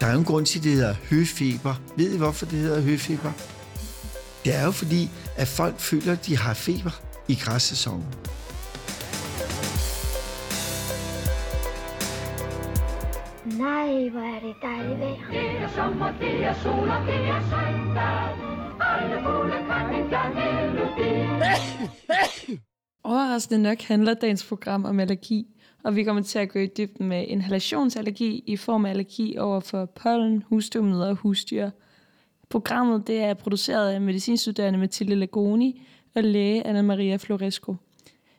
Der er jo en grund til, at det hedder høfeber. Ved I, hvorfor det hedder høfeber? Det er jo fordi, at folk føler, at de har feber i græssæsonen. Nej, hvor er det dejligt vejr. Det er sommer, det er sol, og det er søndag. Alle fugle kan en glad melodi. Overraskende nok handler dagens program om allergi, og vi kommer til at gå i dybden med inhalationsallergi i form af allergi over for pollen, husstøvmider og husdyr. Programmet det er produceret af medicinstuderende Mathilde Lagoni og læge Anna Maria Floresco.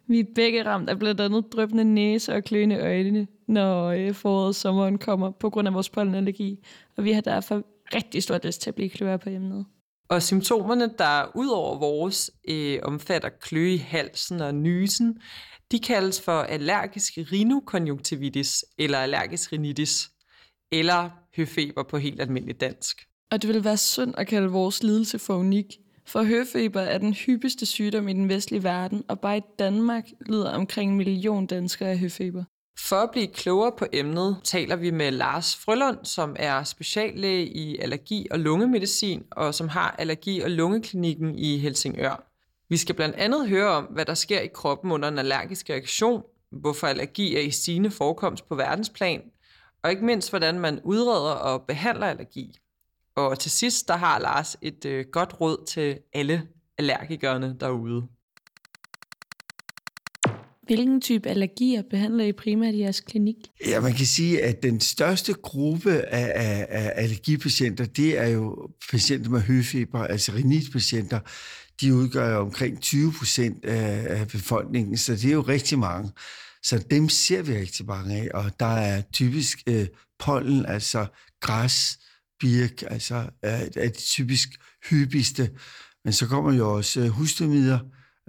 Vi er begge ramt af blandt andet drøbende næse og kløende øjne, når øh, foråret og sommeren kommer på grund af vores pollenallergi, og vi har derfor rigtig stor lyst til at blive klogere på emnet. Og symptomerne, der ud over vores øh, omfatter kløe i halsen og nysen, de kaldes for allergisk rhinokonjunktivitis eller allergisk rhinitis, eller høfeber på helt almindelig dansk. Og det vil være synd at kalde vores lidelse for unik, for høfeber er den hyppigste sygdom i den vestlige verden, og bare i Danmark lider omkring en million danskere af høfeber. For at blive klogere på emnet, taler vi med Lars Frølund, som er speciallæge i allergi- og lungemedicin, og som har allergi- og lungeklinikken i Helsingør. Vi skal blandt andet høre om, hvad der sker i kroppen under en allergisk reaktion, hvorfor allergi er i stigende forekomst på verdensplan, og ikke mindst, hvordan man udreder og behandler allergi. Og til sidst, der har Lars et øh, godt råd til alle allergikerne derude. Hvilken type allergier behandler I primært i jeres klinik? Ja, man kan sige, at den største gruppe af, af, af allergipatienter, det er jo patienter med høfeber, altså rinitpatienter. De udgør jo omkring 20 procent af, af befolkningen, så det er jo rigtig mange. Så dem ser vi rigtig mange af, og der er typisk øh, pollen, altså græs, birk, altså er, er de typisk hyppigste. Men så kommer jo også øh,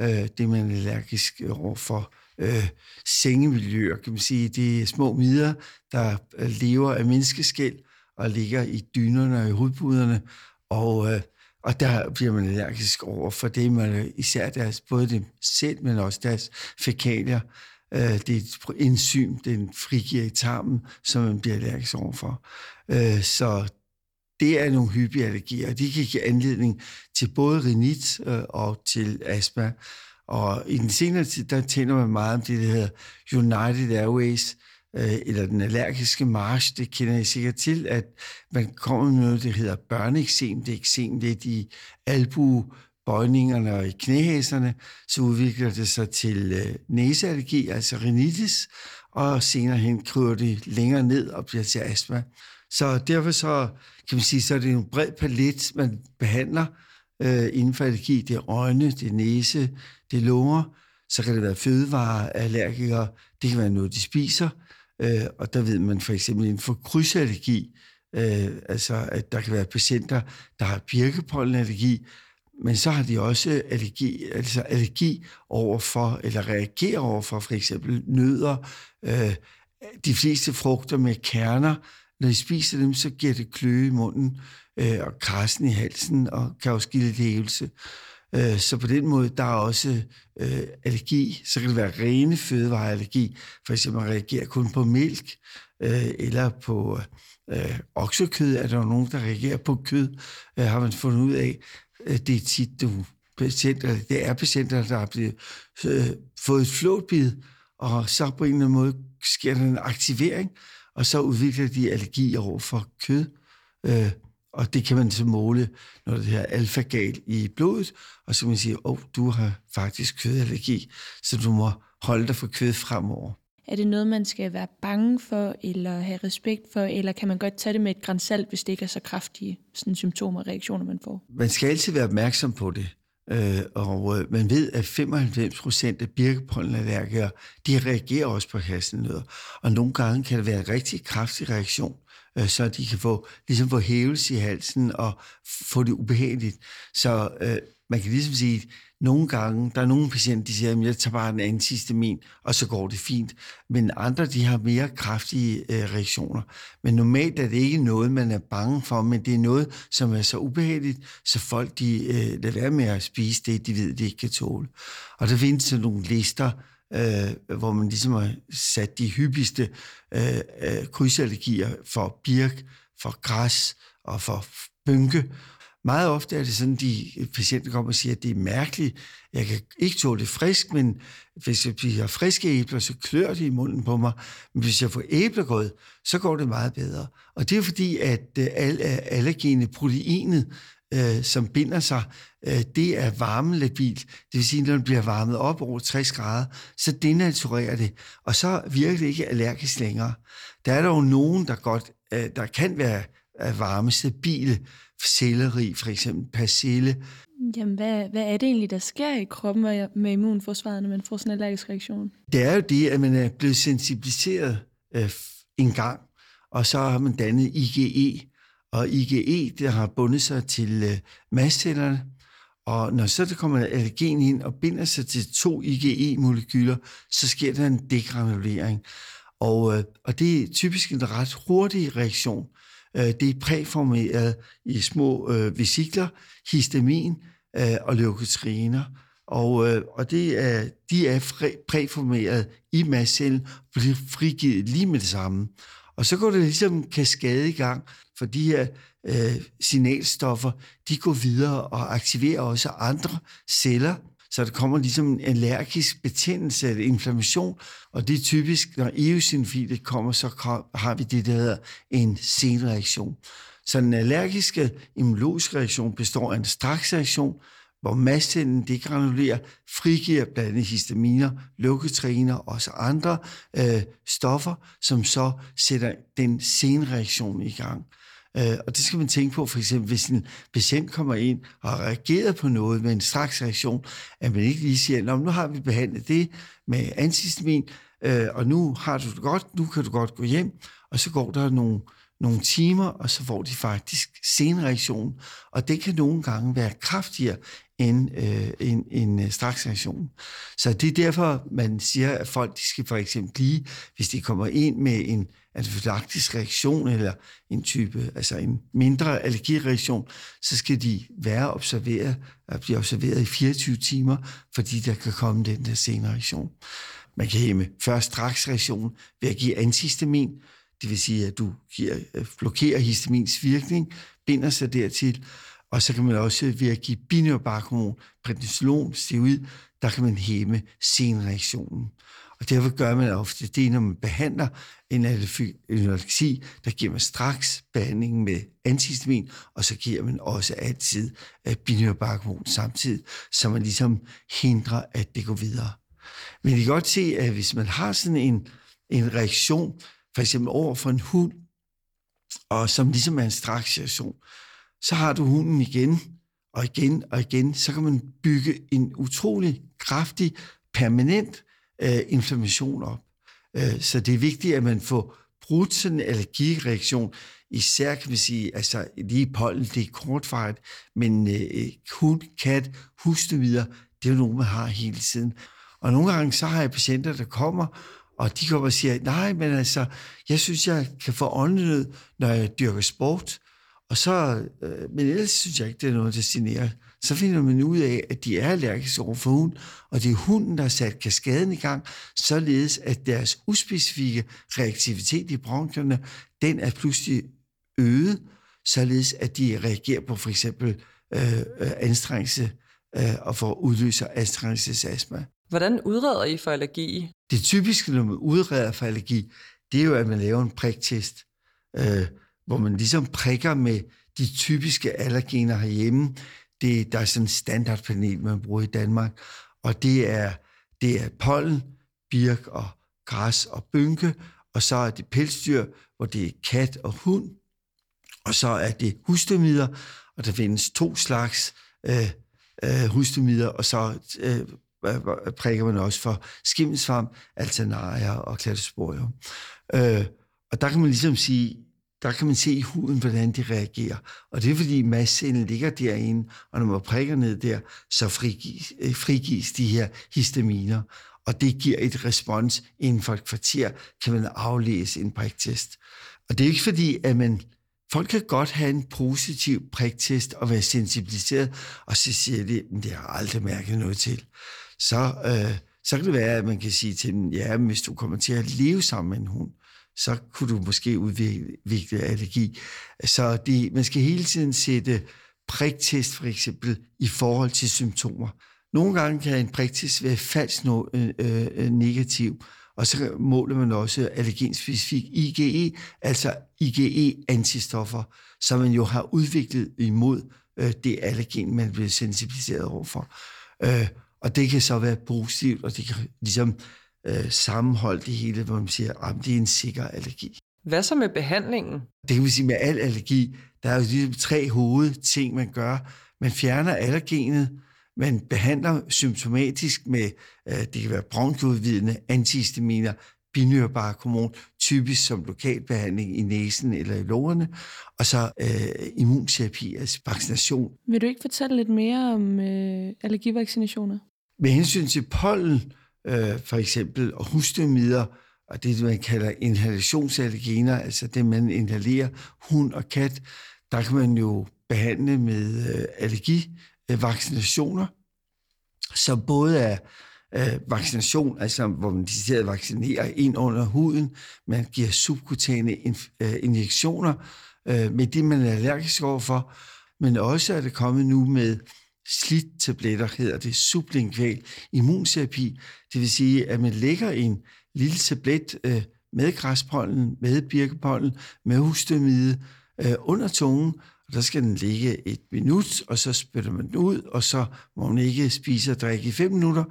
øh, det er allergisk overfor øh, sengemiljøer, kan man sige. de små midler, der øh, lever af menneskeskæld og ligger i dynerne og i hudbuderne, og, øh, og der bliver man allergisk over for det, man især deres, både dem selv, men også deres fækalier. Øh, det er et enzym, den frigiver i tarmen, som man bliver allergisk overfor. Øh, så det er nogle hyppige allergier, og de kan give anledning til både rinit øh, og til astma. Og i den senere tid, der tænder man meget om det, der hedder United Airways, øh, eller den allergiske march. Det kender I sikkert til, at man kommer med noget, der hedder børneeksem. Det er eksem lidt i albuebøjningerne og i knæhæserne, så udvikler det sig til øh, næseallergi, altså rinitis, og senere hen kryber det længere ned og bliver til astma. Så derfor så, kan man sige, så er det en bred palet, man behandler øh, inden for allergi. Det er øjne, det er næse, det lunger, så kan det være fødevareallergikere, det kan være noget, de spiser, øh, og der ved man for eksempel inden for krydsallergi, øh, altså at der kan være patienter, der har birkepollenallergi, men så har de også allergi, altså allergi overfor, eller reagerer overfor for eksempel nødder, øh, de fleste frugter med kerner, når de spiser dem, så giver det kløe i munden øh, og krassen i halsen, og kan også give lidt hævelse. Øh, så på den måde, der er også øh, allergi. Så kan det være rene fødevareallergi. For eksempel man reagerer kun på mælk, øh, eller på øh, oksekød. Er der nogen, der reagerer på kød? Øh, har man fundet ud af. Øh, det er tit du, patienter, det er patienter, der har blevet, øh, fået et flåtbid, og så på en eller anden måde sker der en aktivering, og så udvikler de allergi over for kød. Øh, og det kan man så måle, når det her alfagal i blodet, og så kan man sige, at oh, du har faktisk kødallergi, så du må holde dig for kød fremover. Er det noget, man skal være bange for, eller have respekt for, eller kan man godt tage det med et grænsalt, hvis det ikke er så kraftige sådan, symptomer og reaktioner, man får? Man skal altid være opmærksom på det. Øh, og øh, man ved, at 95 procent af birkepollenallergikere, de reagerer også på hasselnødder. Og nogle gange kan det være en rigtig kraftig reaktion, øh, så de kan få, ligesom få hævelse i halsen og få det ubehageligt. Så øh, man kan ligesom sige, nogle gange, der er nogle patienter, de siger, at jeg tager bare en antihistamin, og så går det fint. Men andre, de har mere kraftige øh, reaktioner. Men normalt er det ikke noget, man er bange for, men det er noget, som er så ubehageligt, så folk de øh, lader være med at spise det, de ved, de ikke kan tåle. Og der findes sådan nogle lister, øh, hvor man ligesom har sat de hyppigste øh, øh, krydsallergier for birk, for græs og for bynke. Meget ofte er det sådan, de patienter kommer og siger, at det er mærkeligt. Jeg kan ikke tåle det frisk, men hvis jeg har friske æbler, så klør det i munden på mig. Men hvis jeg får æblegrød, så går det meget bedre. Og det er fordi, at øh, allergene proteinet, øh, som binder sig, øh, det er varmelabilt. Det vil sige, når det bliver varmet op over 60 grader, så denaturerer det, og så virker det ikke allergisk længere. Der er dog nogen, der godt, øh, der kan være varme, stabile, selleri, for eksempel persille. Jamen, hvad, hvad er det egentlig, der sker i kroppen med immunforsvaret, når man får sådan en allergisk reaktion? Det er jo det, at man er blevet sensibiliseret øh, en gang, og så har man dannet IgE, og IgE, det har bundet sig til øh, mastcellerne, og når så der kommer allergen ind og binder sig til to IgE-molekyler, så sker der en degranulering. Og, øh, og det er typisk en ret hurtig reaktion. Øh, det er præformeret i små øh, vesikler, histamin øh, og leukotriener. Og, øh, og det er, de er præformeret i mastcellen og bliver frigivet lige med det samme. Og så går det ligesom kaskade i gang, for de her øh, signalstoffer, de går videre og aktiverer også andre celler, så der kommer ligesom en allergisk betændelse eller inflammation, og det er typisk, når eosinofile kommer, så har vi det, der hedder en senreaktion. Så den allergiske immunologiske reaktion består af en straksreaktion, hvor mastcellen degranulerer, frigiver blandt andet histaminer, leukotriener og også andre øh, stoffer, som så sætter den senreaktion i gang. Øh, og det skal man tænke på, for eksempel hvis en patient kommer ind og har reageret på noget med en straks reaktion, at man ikke lige siger, nu har vi behandlet det med antihistamin, øh, og nu har du det godt, nu kan du godt gå hjem, og så går der nogle, nogle timer, og så får de faktisk senreaktion, og det kan nogle gange være kraftigere end øh, en, en øh, straksreaktion. Så det er derfor, man siger, at folk de skal for eksempel lige, hvis de kommer ind med en anafylaktisk reaktion eller en type, altså en mindre allergireaktion, så skal de være observeret og blive observeret i 24 timer, fordi der kan komme den der senere reaktion. Man kan hæmme først straksreaktion ved at give antihistamin, det vil sige, at du giver, øh, blokerer histamins virkning, binder sig dertil, og så kan man også ved at give binyrbarkhormon, prednisolon, steroid, der kan man hæmme senreaktionen. Og derfor gør man ofte det, når man behandler en allergi, der giver man straks behandling med antihistamin, og så giver man også altid øh, binyrbarkhormon samtidig, så man ligesom hindrer, at det går videre. Men I kan godt se, at hvis man har sådan en, en reaktion, for eksempel over for en hund, og som ligesom er en straks reaktion, så har du hunden igen og igen og igen, så kan man bygge en utrolig kraftig, permanent øh, inflammation op. Øh, så det er vigtigt, at man får brudt sådan en allergireaktion. Især kan man sige, altså lige pollen, det er kortvarigt, men øh, hund, kat, husdyr, det er jo nogen, man har hele tiden. Og nogle gange så har jeg patienter, der kommer, og de kommer og siger, nej, men altså, jeg synes, jeg kan få åndenød, når jeg dyrker sport. Og så, øh, men ellers synes jeg ikke, det er noget, der generer. Så finder man ud af, at de er allergiske over for hund, og det er hunden, der har sat kaskaden i gang, således at deres uspecifikke reaktivitet i bronkierne, den er pludselig øget, således at de reagerer på for eksempel øh, øh anstrengelse øh, og får udløser anstrengelsesastma. Hvordan udreder I for allergi? Det typiske, når man udreder for allergi, det er jo, at man laver en priktest. Øh, hvor man ligesom prikker med de typiske allergener herhjemme. Det, der er sådan en standardpanel, man bruger i Danmark, og det er, det er pollen, birk og græs og bynke, og så er det pelsdyr, hvor det er kat og hund, og så er det husdemider, og der findes to slags øh, øh, husdemider, og så øh, prikker man også for skimmelsvamp, alternaria og klatosporium. Øh, og der kan man ligesom sige, der kan man se i huden, hvordan de reagerer. Og det er fordi mastcellen ligger derinde, og når man prikker ned der, så frigives, øh, frigives de her histaminer. Og det giver et respons inden for et kvarter, kan man aflæse en priktest. Og det er ikke fordi, at man Folk kan godt have en positiv priktest og være sensibiliseret, og så siger de, at det har aldrig mærket noget til. Så, øh, så kan det være, at man kan sige til dem, ja, hvis du kommer til at leve sammen med en hund, så kunne du måske udvikle allergi. Så det, man skal hele tiden sætte priktest for eksempel i forhold til symptomer. Nogle gange kan en priktest være falsk no, øh, øh, negativ, og så måler man også allergenspecifik IgE, altså IgE-antistoffer, som man jo har udviklet imod øh, det allergen, man bliver sensibiliseret overfor. Øh, og det kan så være positivt, og det kan ligesom øh, sammenholde det hele, hvor man siger, at det er en sikker allergi. Hvad så med behandlingen? Det kan vi sige med al allergi. Der er jo de tre hovedting, man gør. Man fjerner allergenet, man behandler symptomatisk med, øh, det kan være bronkeudvidende antihistaminer, binyrbarkhormon, typisk som lokalbehandling i næsen eller i lårene, og så øh, immunterapi, altså vaccination. Vil du ikke fortælle lidt mere om øh, allergivaccinationer? Med hensyn til pollen, øh, for eksempel, og husstømider, og det, man kalder inhalationsallergener, altså det, man inhalerer, hund og kat, der kan man jo behandle med øh, allergivaccinationer, som både er øh, vaccination, altså hvor man decideret vaccinerer ind under huden, man giver subkutane inf- øh, injektioner øh, med det, man er allergisk overfor, men også er det kommet nu med slidt-tabletter, hedder det, sublingual immunterapi. Det vil sige, at man lægger en lille tablet øh, med græspollen, med birkepollen, med hustemide øh, under tungen, og der skal den ligge et minut, og så spytter man den ud, og så må man ikke spise og drikke i fem minutter,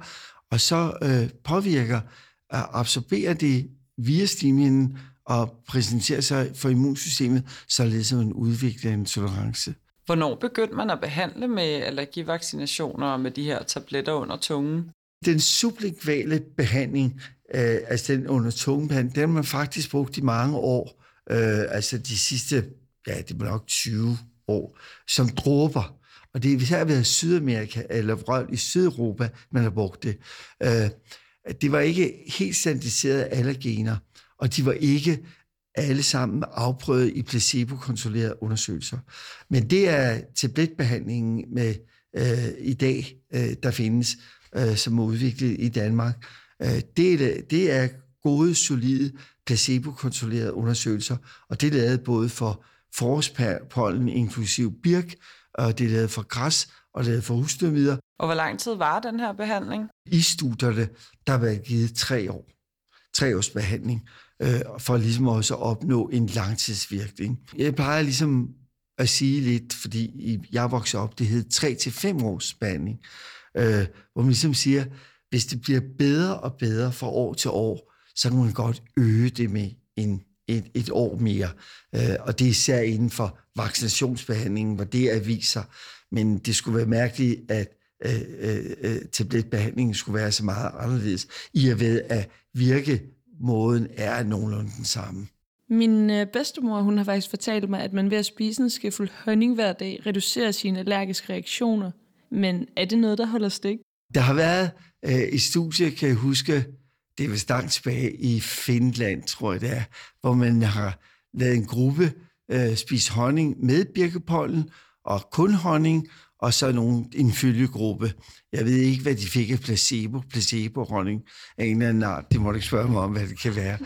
og så øh, påvirker og absorberer det via slimhinden og præsenterer sig for immunsystemet, således at man udvikler en tolerance. Hvornår begyndte man at behandle med allergivaccinationer med de her tabletter under tungen? Den sublinguale behandling, øh, altså den under tungebehandling, den har man faktisk brugt i mange år, øh, altså de sidste, ja, det var nok 20 år, som dråber. Og det er især ved Sydamerika, eller i Sydeuropa, man har brugt det. Øh, det var ikke helt standardiserede allergener, og de var ikke alle sammen afprøvet i placebo-kontrollerede undersøgelser. Men det er tabletbehandlingen med øh, i dag, øh, der findes, øh, som er udviklet i Danmark. Øh, det, er, det er gode, solide, placebo-kontrollerede undersøgelser, og det er lavet både for forårspollen, inklusiv birk, og det er lavet for græs, og det er lavet for husdyrmider. Og hvor lang tid var den her behandling? I studierne, der været givet tre år. Tre års behandling, øh, for ligesom også at opnå en langtidsvirkning. Jeg plejer ligesom at sige lidt, fordi jeg voksede op, det hed 3 til års behandling, øh, hvor man ligesom siger, hvis det bliver bedre og bedre fra år til år, så kan man godt øge det med en, et, et år mere. Øh, og det er især inden for vaccinationsbehandlingen, hvor det er viser. Men det skulle være mærkeligt, at øh, øh, øh tabletbehandlingen skulle være så meget anderledes, i at ved at virkemåden er nogenlunde den samme. Min øh, bedstemor hun har faktisk fortalt mig, at man ved at spise en skefuld honning hver dag reducerer sine allergiske reaktioner. Men er det noget, der holder stik? Der har været øh, et studie, kan jeg huske, det er vist langt tilbage i Finland, tror jeg det er, hvor man har lavet en gruppe øh, spise honning med birkepollen, og kun honning, og så nogen, en følgegruppe. Jeg ved ikke, hvad de fik af placebo, placebo-honning af en eller anden art. Det må du ikke spørge mig om, hvad det kan være.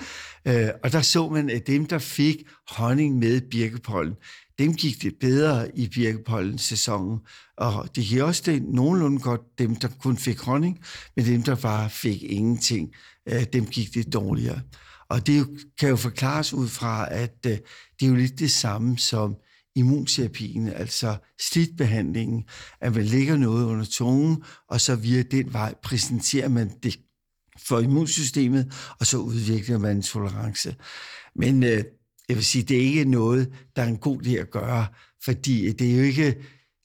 Øh, og der så man, at dem, der fik honning med birkepollen, dem gik det bedre i birkepollen-sæsonen. Og det gik også det nogenlunde godt dem, der kun fik honning, men dem, der bare fik ingenting, øh, dem gik det dårligere. Og det kan jo forklares ud fra, at øh, det er jo lidt det samme som immunterapien, altså slidbehandlingen, at man lægger noget under tungen, og så via den vej præsenterer man det for immunsystemet, og så udvikler man en tolerance. Men øh, jeg vil sige, det er ikke noget, der er en god idé at gøre, fordi det er jo ikke,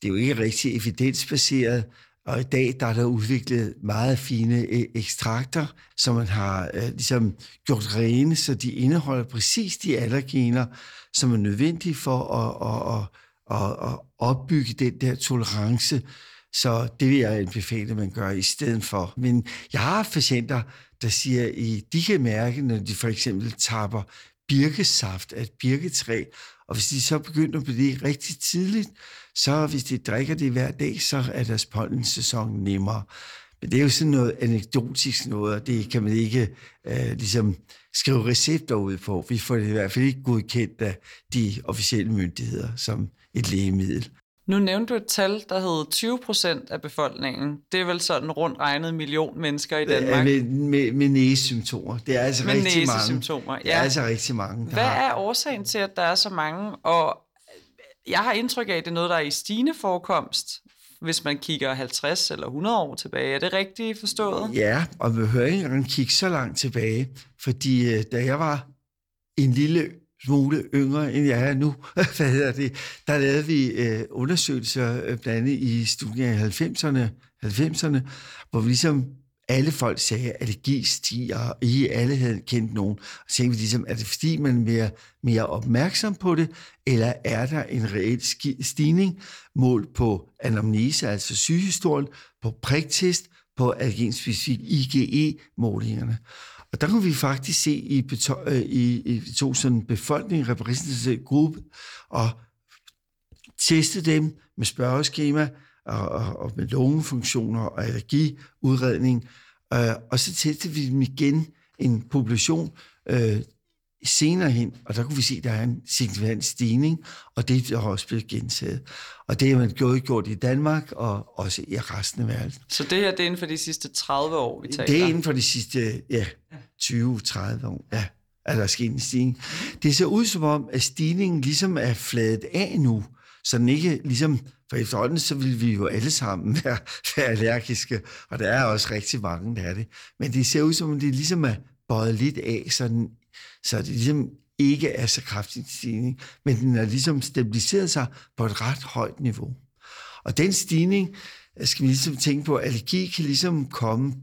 det er jo ikke rigtig evidensbaseret, og i dag der er der udviklet meget fine øh, ekstrakter, som man har øh, ligesom gjort rene, så de indeholder præcis de allergener, som er nødvendige for at, at, at, at opbygge den der tolerance. Så det vil jeg anbefale, at man gør i stedet for. Men jeg har patienter, der siger, at de kan mærke, når de for eksempel tapper birkesaft af et birketræ, og hvis de så begynder på det rigtig tidligt, så hvis de drikker det hver dag, så er deres pollensæson nemmere. Men det er jo sådan noget anekdotisk noget, og det kan man ikke øh, ligesom skrive recepter ud på. Vi får det i hvert fald ikke godkendt af de officielle myndigheder som et lægemiddel. Nu nævnte du et tal, der hed 20 procent af befolkningen. Det er vel sådan rundt regnet million mennesker i Danmark. Med, med, med næsesymptomer. Det er altså Med rigtig mange. næsesymptomer, Det er ja. altså rigtig mange, der Hvad er årsagen til, at der er så mange? Og jeg har indtryk af, at det er noget, der er i stigende forekomst, hvis man kigger 50 eller 100 år tilbage. Er det rigtigt forstået? Ja, og vi behøver ikke engang kigge så langt tilbage, fordi øh, da jeg var en lille smule yngre, end jeg er nu, hvad hedder det, der lavede vi øh, undersøgelser øh, blandt andet i studien i 90'erne, 90'erne, hvor vi ligesom alle folk sagde, at allergi stiger, og I alle havde kendt nogen. Og så tænkte vi ligesom, er det fordi, man er mere, mere opmærksom på det, eller er der en reel stigning målt på anamnese, altså sygehistorien, på priktest, på allergenspecifik IgE-målingerne. Og der kunne vi faktisk se i, beto- øh, i, i vi tog sådan en befolkning, repræsentativ gruppe, og teste dem med spørgeskema og, og, og med lungefunktioner og allergiudredning. Øh, og så testede vi dem igen en population øh, senere hen, og der kunne vi se, at der er en signifikant stigning, og det er også blevet gentaget. Og det har man gjort, gjort i Danmark og også i resten af verden. Så det her det er inden for de sidste 30 år, vi taler. Det er inden for de sidste ja, 20-30 år, ja, er der sket en stigning. Det ser ud som om, at stigningen ligesom er fladet af nu, så den ikke ligesom, for efterhånden så vil vi jo alle sammen være, være allergiske, og der er også rigtig mange, der er det. Men det ser ud som om, det ligesom er bøjet lidt af, så, den, så det ligesom ikke er så kraftig stigning, men den har ligesom stabiliseret sig på et ret højt niveau. Og den stigning, øh, skal vi ligesom tænke på, allergi kan ligesom komme,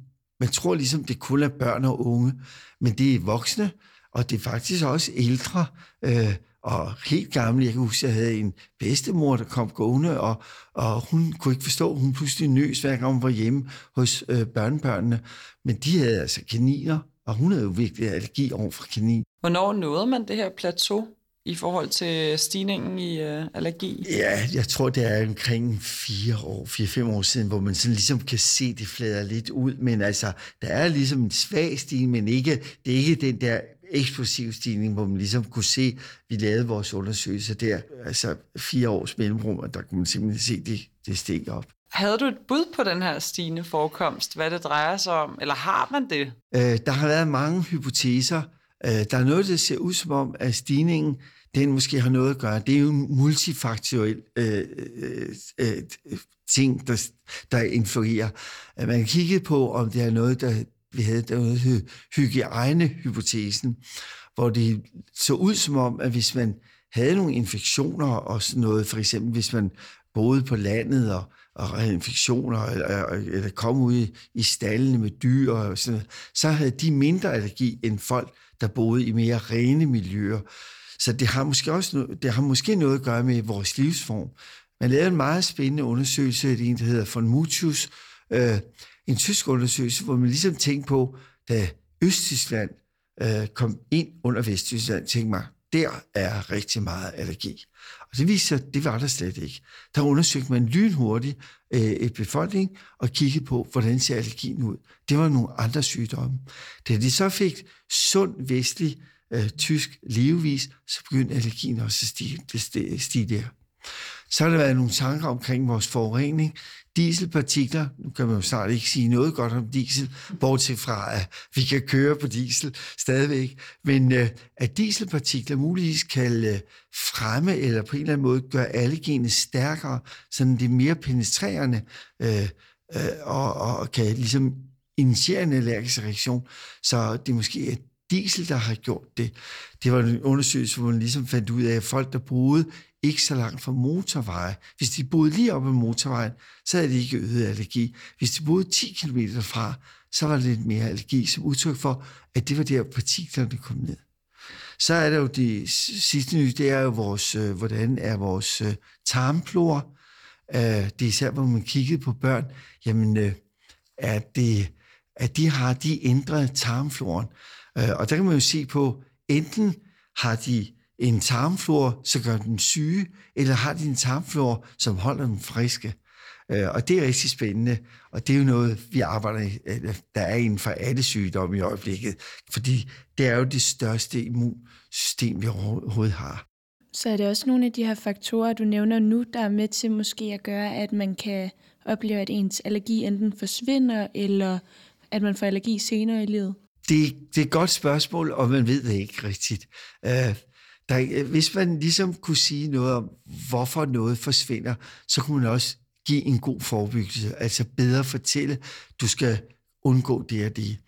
man tror ligesom, det kun er børn og unge, men det er voksne, og det er faktisk også ældre, øh, og helt gamle. Jeg kan huske, at jeg havde en bedstemor, der kom gående, og, og hun kunne ikke forstå, hun pludselig nøs, hver gang hun var hjemme hos øh, børnebørnene. Men de havde altså kaniner, og hun havde jo virkelig allergi over for kanin. Hvornår nåede man det her plateau i forhold til stigningen i øh, allergi? Ja, jeg tror, det er omkring fire år, fire-fem år siden, hvor man sådan ligesom kan se, det flader lidt ud. Men altså, der er ligesom en svag stigning, men ikke, det er ikke den der eksplosiv stigning, hvor man ligesom kunne se, vi lavede vores undersøgelser der, altså fire års mellemrum, og der kunne man simpelthen se, det, det steg op. Havde du et bud på den her stigende forekomst, hvad det drejer sig om, eller har man det? Øh, der har været mange hypoteser. Øh, der er noget, der ser ud som om, at stigningen, den måske har noget at gøre. Det er jo en multifaktoriel øh, øh, øh, øh ting, der, der influerer. Øh, man Man kiggede på, om det er noget, der vi havde der noget, der hed hygiejnehypotesen, hvor det så ud som om, at hvis man havde nogle infektioner og sådan noget, for eksempel hvis man boede på landet og, og infektioner, eller, eller komme ud i, i stallene med dyr og sådan noget, så havde de mindre allergi end folk, der boede i mere rene miljøer. Så det har måske også det har måske noget at gøre med vores livsform. Man lavede en meget spændende undersøgelse, det en, der hedder von Mutius, øh, en tysk undersøgelse, hvor man ligesom tænkte på, da Østtyskland øh, kom ind under Vesttyskland, tænkte man, der er rigtig meget allergi. Og det viste sig, at det var der slet ikke. Der undersøgte man lynhurtigt øh, et befolkning og kiggede på, hvordan ser allergien ud. Det var nogle andre sygdomme. Da de så fik sund vestlig øh, tysk levevis, så begyndte allergien også at stige, stige, der. Så har der været nogle tanker omkring vores forurening. Dieselpartikler, nu kan man jo snart ikke sige noget godt om diesel, bortset fra, at vi kan køre på diesel stadigvæk, men øh, at dieselpartikler muligvis kan øh, fremme eller på en eller anden måde gøre alle stærkere, så det er mere penetrerende øh, øh, og, og kan ligesom initiere en allergisk reaktion. Så det er måske er diesel, der har gjort det. Det var en undersøgelse, hvor man ligesom fandt ud af, at folk, der boede ikke så langt fra motorveje. Hvis de boede lige oppe ad motorvejen, så havde de ikke øget allergi. Hvis de boede 10 km fra, så var det lidt mere allergi, som udtryk for, at det var der partiklerne kom ned. Så er der jo det sidste nye, det er jo vores, øh, hvordan er vores øh, tarmflora. Øh, det er især, hvor man kiggede på børn, jamen, at, det, at de har de ændret tarmfloren. Og der kan man jo se på, enten har de en tarmflora, så gør den syge, eller har de en tarmflora, som holder dem friske. Øh, og det er rigtig spændende, og det er jo noget, vi arbejder i, der er inden for alle sygdomme i øjeblikket, fordi det er jo det største immunsystem, vi overhovedet har. Så er det også nogle af de her faktorer, du nævner nu, der er med til måske at gøre, at man kan opleve, at ens allergi enten forsvinder, eller at man får allergi senere i livet? Det, det er et godt spørgsmål, og man ved det ikke rigtigt. Uh, der, øh, hvis man ligesom kunne sige noget om, hvorfor noget forsvinder, så kunne man også give en god forebyggelse, altså bedre fortælle, du skal undgå det og det.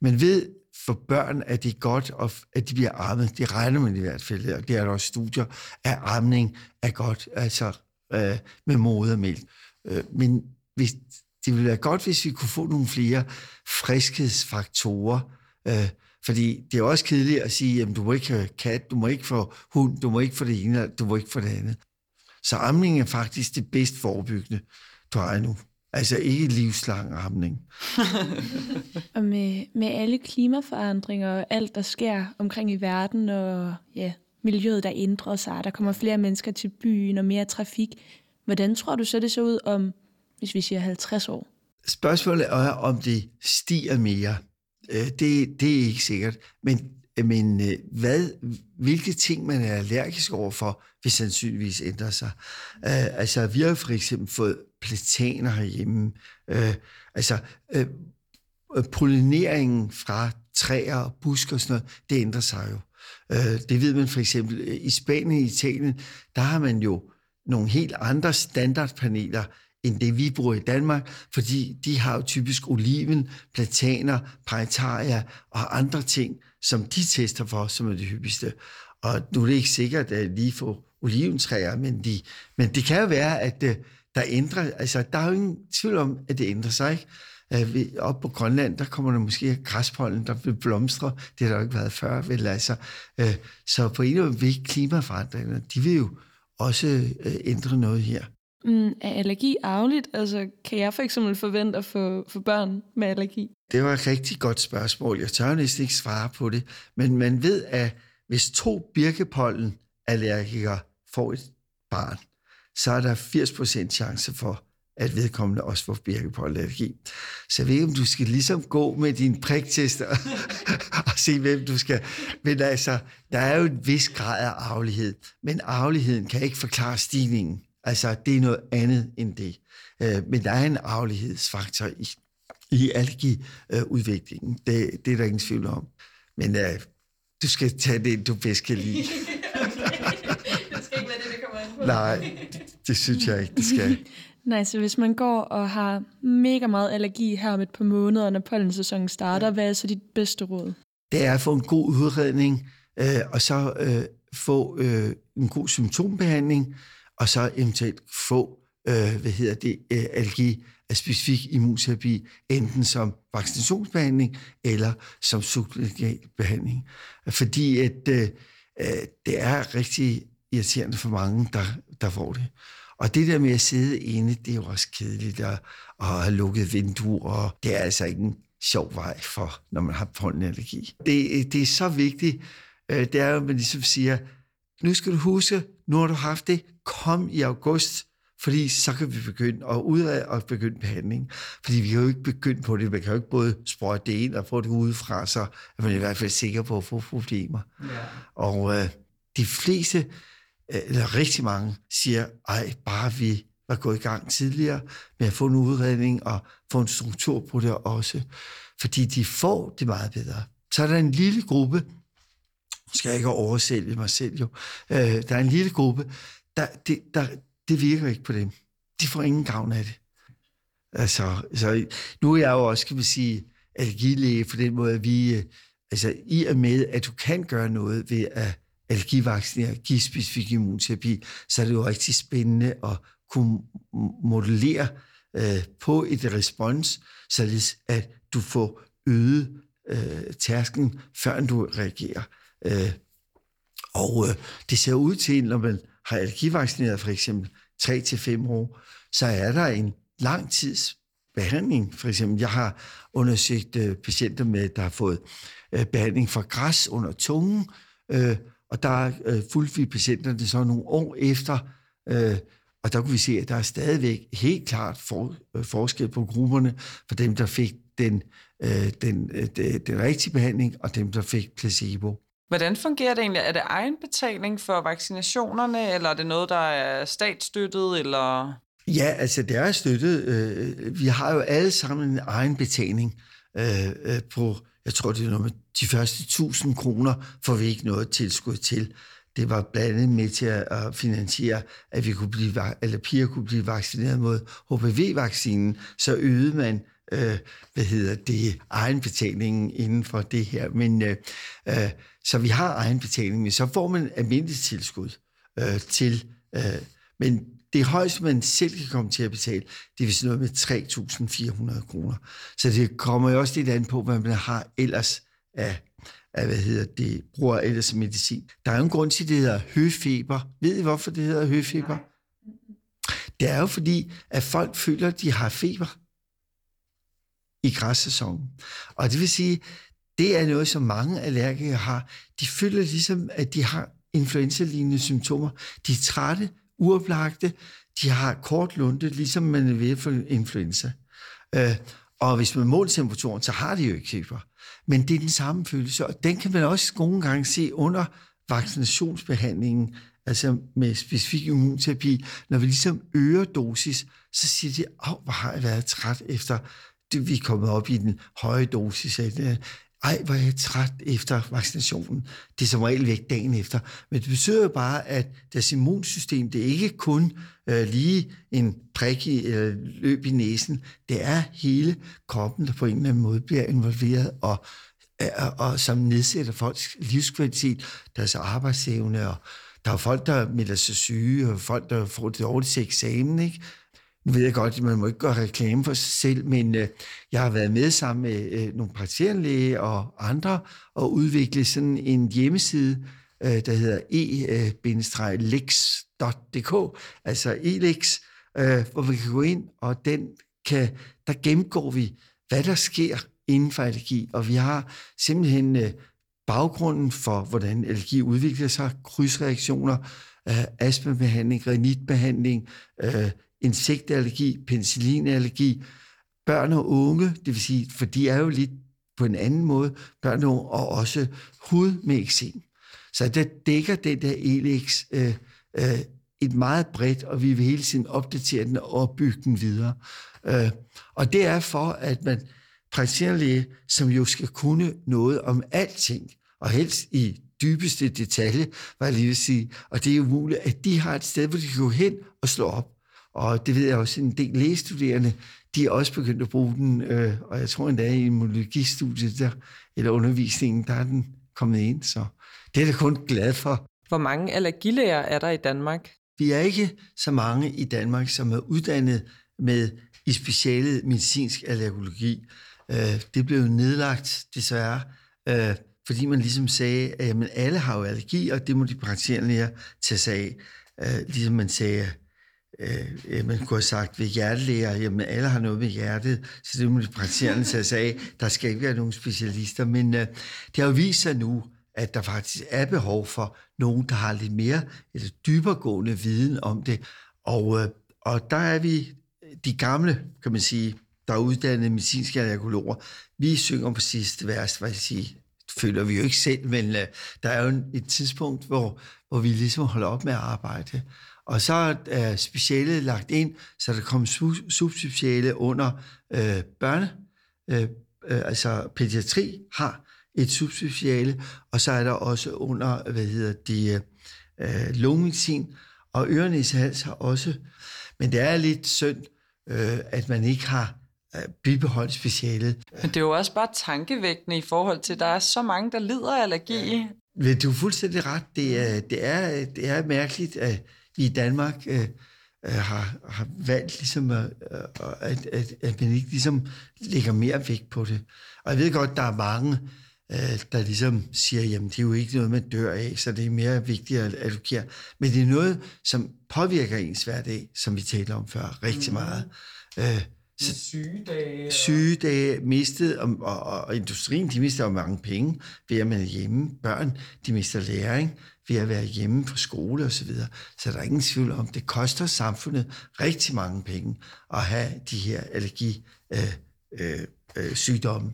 Man ved for børn, at det er godt, at de bliver ammet. Det regner man i hvert fald, og det er der også studier, at amning er godt, altså øh, med modermælk. Øh, men hvis, det ville være godt, hvis vi kunne få nogle flere friskhedsfaktorer, øh, fordi det er også kedeligt at sige, at du må ikke have kat, du må ikke få hund, du må ikke få det ene, du må ikke få det andet. Så amning er faktisk det bedst forebyggende, du har nu. Altså ikke livslang amning. og med, med alle klimaforandringer og alt, der sker omkring i verden, og ja, miljøet, der ændrer sig, der kommer flere mennesker til byen og mere trafik. Hvordan tror du så, det ser ud om, hvis vi siger 50 år? Spørgsmålet er, om det stiger mere. Øh, det, det er ikke sikkert. Men, men øh, hvad, hvilke ting man er allergisk overfor, vil sandsynligvis ændre sig. Uh, altså, vi har for eksempel fået plataner herhjemme. Uh, altså, uh, pollineringen fra træer og busker og sådan noget, det ændrer sig jo. Uh, det ved man for eksempel i Spanien og Italien, der har man jo nogle helt andre standardpaneler, end det vi bruger i Danmark, fordi de har jo typisk oliven, plataner, paritaria og andre ting, som de tester for, som er det hyppigste. Og nu er det ikke sikkert at lige få oliventræer, men, de, men det kan jo være, at øh, der ændrer, altså der er jo ingen tvivl om, at det ændrer sig, ikke? Øh, op på Grønland, der kommer der måske græspollen, der vil blomstre. Det har der jo ikke været før, vel altså. Øh, så på en eller anden måde klimaforandringerne, de vil jo også ændre noget her. Mm, er allergi arveligt? Altså, kan jeg for eksempel forvente at få, få børn med allergi? Det var et rigtig godt spørgsmål. Jeg tør næsten ikke svare på det. Men man ved, at hvis to birkepollenallergikere får et barn, så er der 80% chance for, at vedkommende også får birkepollenallergi. Så jeg ved ikke, om du skal ligesom gå med din priktest og, og se, hvem du skal... Men altså, der er jo en vis grad af arvelighed, men arveligheden kan ikke forklare stigningen. Altså, det er noget andet end det. Øh, men der er en arvelighedsfaktor i, i allergiudviklingen. Det, det er der ingen tvivl om. Men uh, du skal tage det, du bedst kan lide. det skal ikke være det, det kommer ind på. Nej, det, det synes jeg ikke, det skal. Nej, så hvis man går og har mega meget allergi her om et par måneder, når pollensæsonen starter, hvad er så dit bedste råd? Det er at få en god udredning, øh, og så øh, få øh, en god symptombehandling, og så eventuelt få, øh, hvad hedder det, øh, allergi af specifik immunterapi, enten som vaccinationsbehandling eller som subklinikal behandling. Fordi at, øh, øh, det er rigtig irriterende for mange, der, der får det. Og det der med at sidde inde, det er jo også kedeligt at, at have lukket vinduer, og det er altså ikke en sjov vej for, når man har pollenallergi. Det, det er så vigtigt, øh, det er jo, at man ligesom siger, nu skal du huske, nu har du haft det, kom i august, fordi så kan vi begynde at udrede og begynde behandling. Fordi vi kan jo ikke begynde på det. Man kan jo ikke både sprøjte det ind og få det udefra, så er man i hvert fald sikker på at få problemer. Ja. Og øh, de fleste, øh, eller rigtig mange, siger, ej, bare vi var gået i gang tidligere med at få en udredning og få en struktur på det også. Fordi de får det meget bedre. Så er der en lille gruppe, skal jeg ikke oversælge mig selv jo, øh, der er en lille gruppe, der, det, der, det virker ikke på dem. De får ingen gavn af det. Altså, så nu er jeg jo også, kan man sige, allergilæge på den måde, at vi, øh, altså i og med, at du kan gøre noget ved at allergivaccinere, give specifik immunterapi, så er det jo rigtig spændende at kunne modellere øh, på et respons, således at du får øget øh, tærsken, før du reagerer. Øh, og øh, det ser ud til, når man har allergivaccineret for eksempel 3 til fem år, så er der en lang tids behandling. For eksempel, jeg har undersøgt øh, patienter med, der har fået øh, behandling for græs under tungen, øh, og der øh, fulgte vi patienterne så nogle år efter, øh, Og der kunne vi se, at der er stadigvæk helt klart for, øh, forskel på grupperne for dem, der fik den, øh, den, øh, den, den rigtige behandling, og dem, der fik placebo. Hvordan fungerer det egentlig? Er det egenbetaling for vaccinationerne, eller er det noget, der er statsstøttet, eller... Ja, altså det er støttet. Øh, vi har jo alle sammen en egenbetaling øh, øh, på, jeg tror det er noget med de første 1000 kroner, får vi ikke noget tilskud til. Det var blandt andet med til at finansiere, at vi kunne blive, eller piger kunne blive vaccineret mod HPV-vaccinen, så øgede man øh, hvad hedder det, egenbetalingen inden for det her. Men, øh, øh, så vi har egenbetaling, men så får man almindeligt tilskud øh, til, øh, men det højeste, man selv kan komme til at betale, det er vist noget med 3.400 kroner. Så det kommer jo også lidt an på, hvad man har ellers af, af hvad hedder det, bruger ellers medicin. Der er jo en grund til, at det hedder høfeber. Ved I, hvorfor det hedder høfeber? Det er jo fordi, at folk føler, at de har feber i græssæsonen. Og det vil sige, det er noget, som mange allergikere har. De føler ligesom, at de har influenza-lignende symptomer. De er trætte, uoplagte, de har kort lunte, ligesom man er ved for influenza. Øh, og hvis man måler temperaturen, så har de jo ikke feber. Men det er den samme følelse, og den kan man også nogle gange se under vaccinationsbehandlingen, altså med specifik immunterapi. Når vi ligesom øger dosis, så siger de, åh, hvor har jeg været træt efter, det, vi er kommet op i den høje dosis. Ej, hvor er jeg træt efter vaccinationen. Det er som regel væk dagen efter. Men det betyder jo bare, at deres immunsystem, det er ikke kun øh, lige en prik i øh, løb i næsen. Det er hele kroppen, der på en eller anden måde bliver involveret og, øh, og som nedsætter folks livskvalitet, deres arbejdsevne. Og der er folk, der melder sig syge, og folk, der får det dårligt til eksamen. Ikke? Nu ved jeg godt, at man må ikke gøre reklame for sig selv, men øh, jeg har været med sammen med øh, nogle praktiserende og andre og udvikle sådan en hjemmeside, øh, der hedder øh, e-lex.dk, altså elex, øh, hvor vi kan gå ind, og den kan, der gennemgår vi, hvad der sker inden for allergi, og vi har simpelthen øh, baggrunden for, hvordan allergi udvikler sig, krydsreaktioner, øh, astmabehandling, renitbehandling, øh, insektallergi, penicillinallergi, børn og unge, det vil sige, for de er jo lidt på en anden måde, børn og unge, og også hud med eksem. Så der dækker det der ELEX øh, øh, et meget bredt, og vi vil hele tiden opdatere den og bygge den videre. Øh, og det er for, at man praktiserende læge, som jo skal kunne noget om alting, og helst i dybeste detalje, var jeg lige vil sige, og det er jo muligt, at de har et sted, hvor de kan gå hen og slå op. Og det ved jeg også, en del lægestuderende, de er også begyndt at bruge den, øh, og jeg tror endda i immunologistudiet der, eller undervisningen, der er den kommet ind, så det er jeg kun glad for. Hvor mange allergilæger er der i Danmark? Vi er ikke så mange i Danmark, som er uddannet med i speciale medicinsk allergologi. Øh, det blev nedlagt, desværre, øh, fordi man ligesom sagde, at jamen, alle har jo allergi, og det må de praktiserende læger tage sig af. Øh, ligesom man sagde, øh, man kunne have sagt ved hjertelæger, jamen alle har noget med hjertet, så det må de praktiserende tage sig af. Der skal ikke være nogen specialister, men øh, det har jo vist sig nu, at der faktisk er behov for nogen, der har lidt mere eller dybergående viden om det. Og, øh, og der er vi de gamle, kan man sige, der er uddannede medicinske allergologer. Vi synger på sidste vers, hvad jeg siger, føler vi jo ikke selv, men uh, der er jo et tidspunkt, hvor, hvor vi ligesom holder op med at arbejde. Og så er specialet lagt ind, så der kommer subspeciale under øh, børne, øh, øh, altså pædiatri har et subspeciale, og så er der også under, hvad hedder det, øh, lungemedicin, og ørernæse hals har også. Men det er lidt synd, øh, at man ikke har øh, bibeholdt specialet. Men det er jo også bare tankevækkende i forhold til, at der er så mange, der lider af allergi. Ja. Du er fuldstændig ret. Det er, det er, det er mærkeligt, at i Danmark øh, øh, har, har valgt ligesom, at, at, at, at man ikke ligesom lægger mere vægt på det. Og jeg ved godt, der er mange, øh, der ligesom siger, jamen det er jo ikke noget, man dør af, så det er mere vigtigt at allokere. Men det er noget, som påvirker ens hverdag, som vi talte om før, rigtig mm. meget. Øh, Sygedage. sygedage mistet, og, og, og industrien, de mister jo mange penge ved at er hjemme. Børn, de mister læring ved at være hjemme på skole og så videre. Så der er ingen tvivl om, det koster samfundet rigtig mange penge at have de her allergi øh, øh, øh, sygdomme.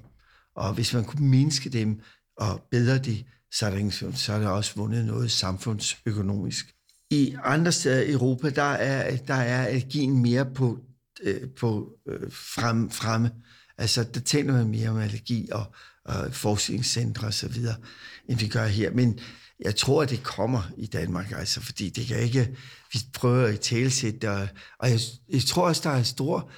Og hvis man kunne mindske dem og bedre det, så er der, ingen så er der også vundet noget samfundsøkonomisk. I andre steder i Europa, der er, der er allergien mere på, øh, på øh, frem, fremme. Altså, der taler man mere om allergi og, og forskningscentre og så videre, end vi gør her. Men jeg tror, at det kommer i Danmark, altså, fordi det kan ikke, vi prøver at talesætte, og, og jeg, jeg tror også, der er en stor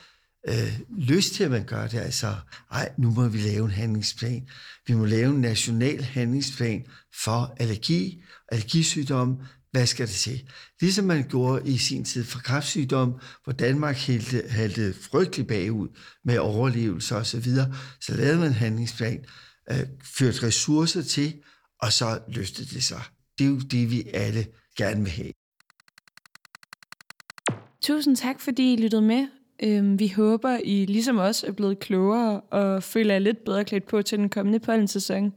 øh, lyst til, at man gør det. Altså, ej, nu må vi lave en handlingsplan. Vi må lave en national handlingsplan for allergi, allergisygdomme. Hvad skal det til? Ligesom man gjorde i sin tid for kræftsygdom, hvor Danmark hældte, hældte frygtelig bagud med overlevelse og så videre, så lavede man en handlingsplan, øh, førte ressourcer til, og så løftede det sig. Det er jo det, vi alle gerne vil have. Tusind tak, fordi I lyttede med. Øhm, vi håber, I ligesom os er blevet klogere og føler jer lidt bedre klædt på til den kommende pollensæson.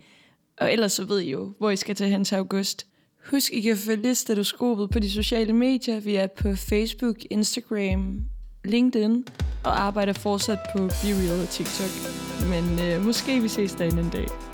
Og ellers så ved I jo, hvor I skal til hen til august. Husk, I kan følge stetoskopet på de sociale medier. Vi er på Facebook, Instagram, LinkedIn og arbejder fortsat på BeReal og TikTok. Men øh, måske vi ses derinde en dag.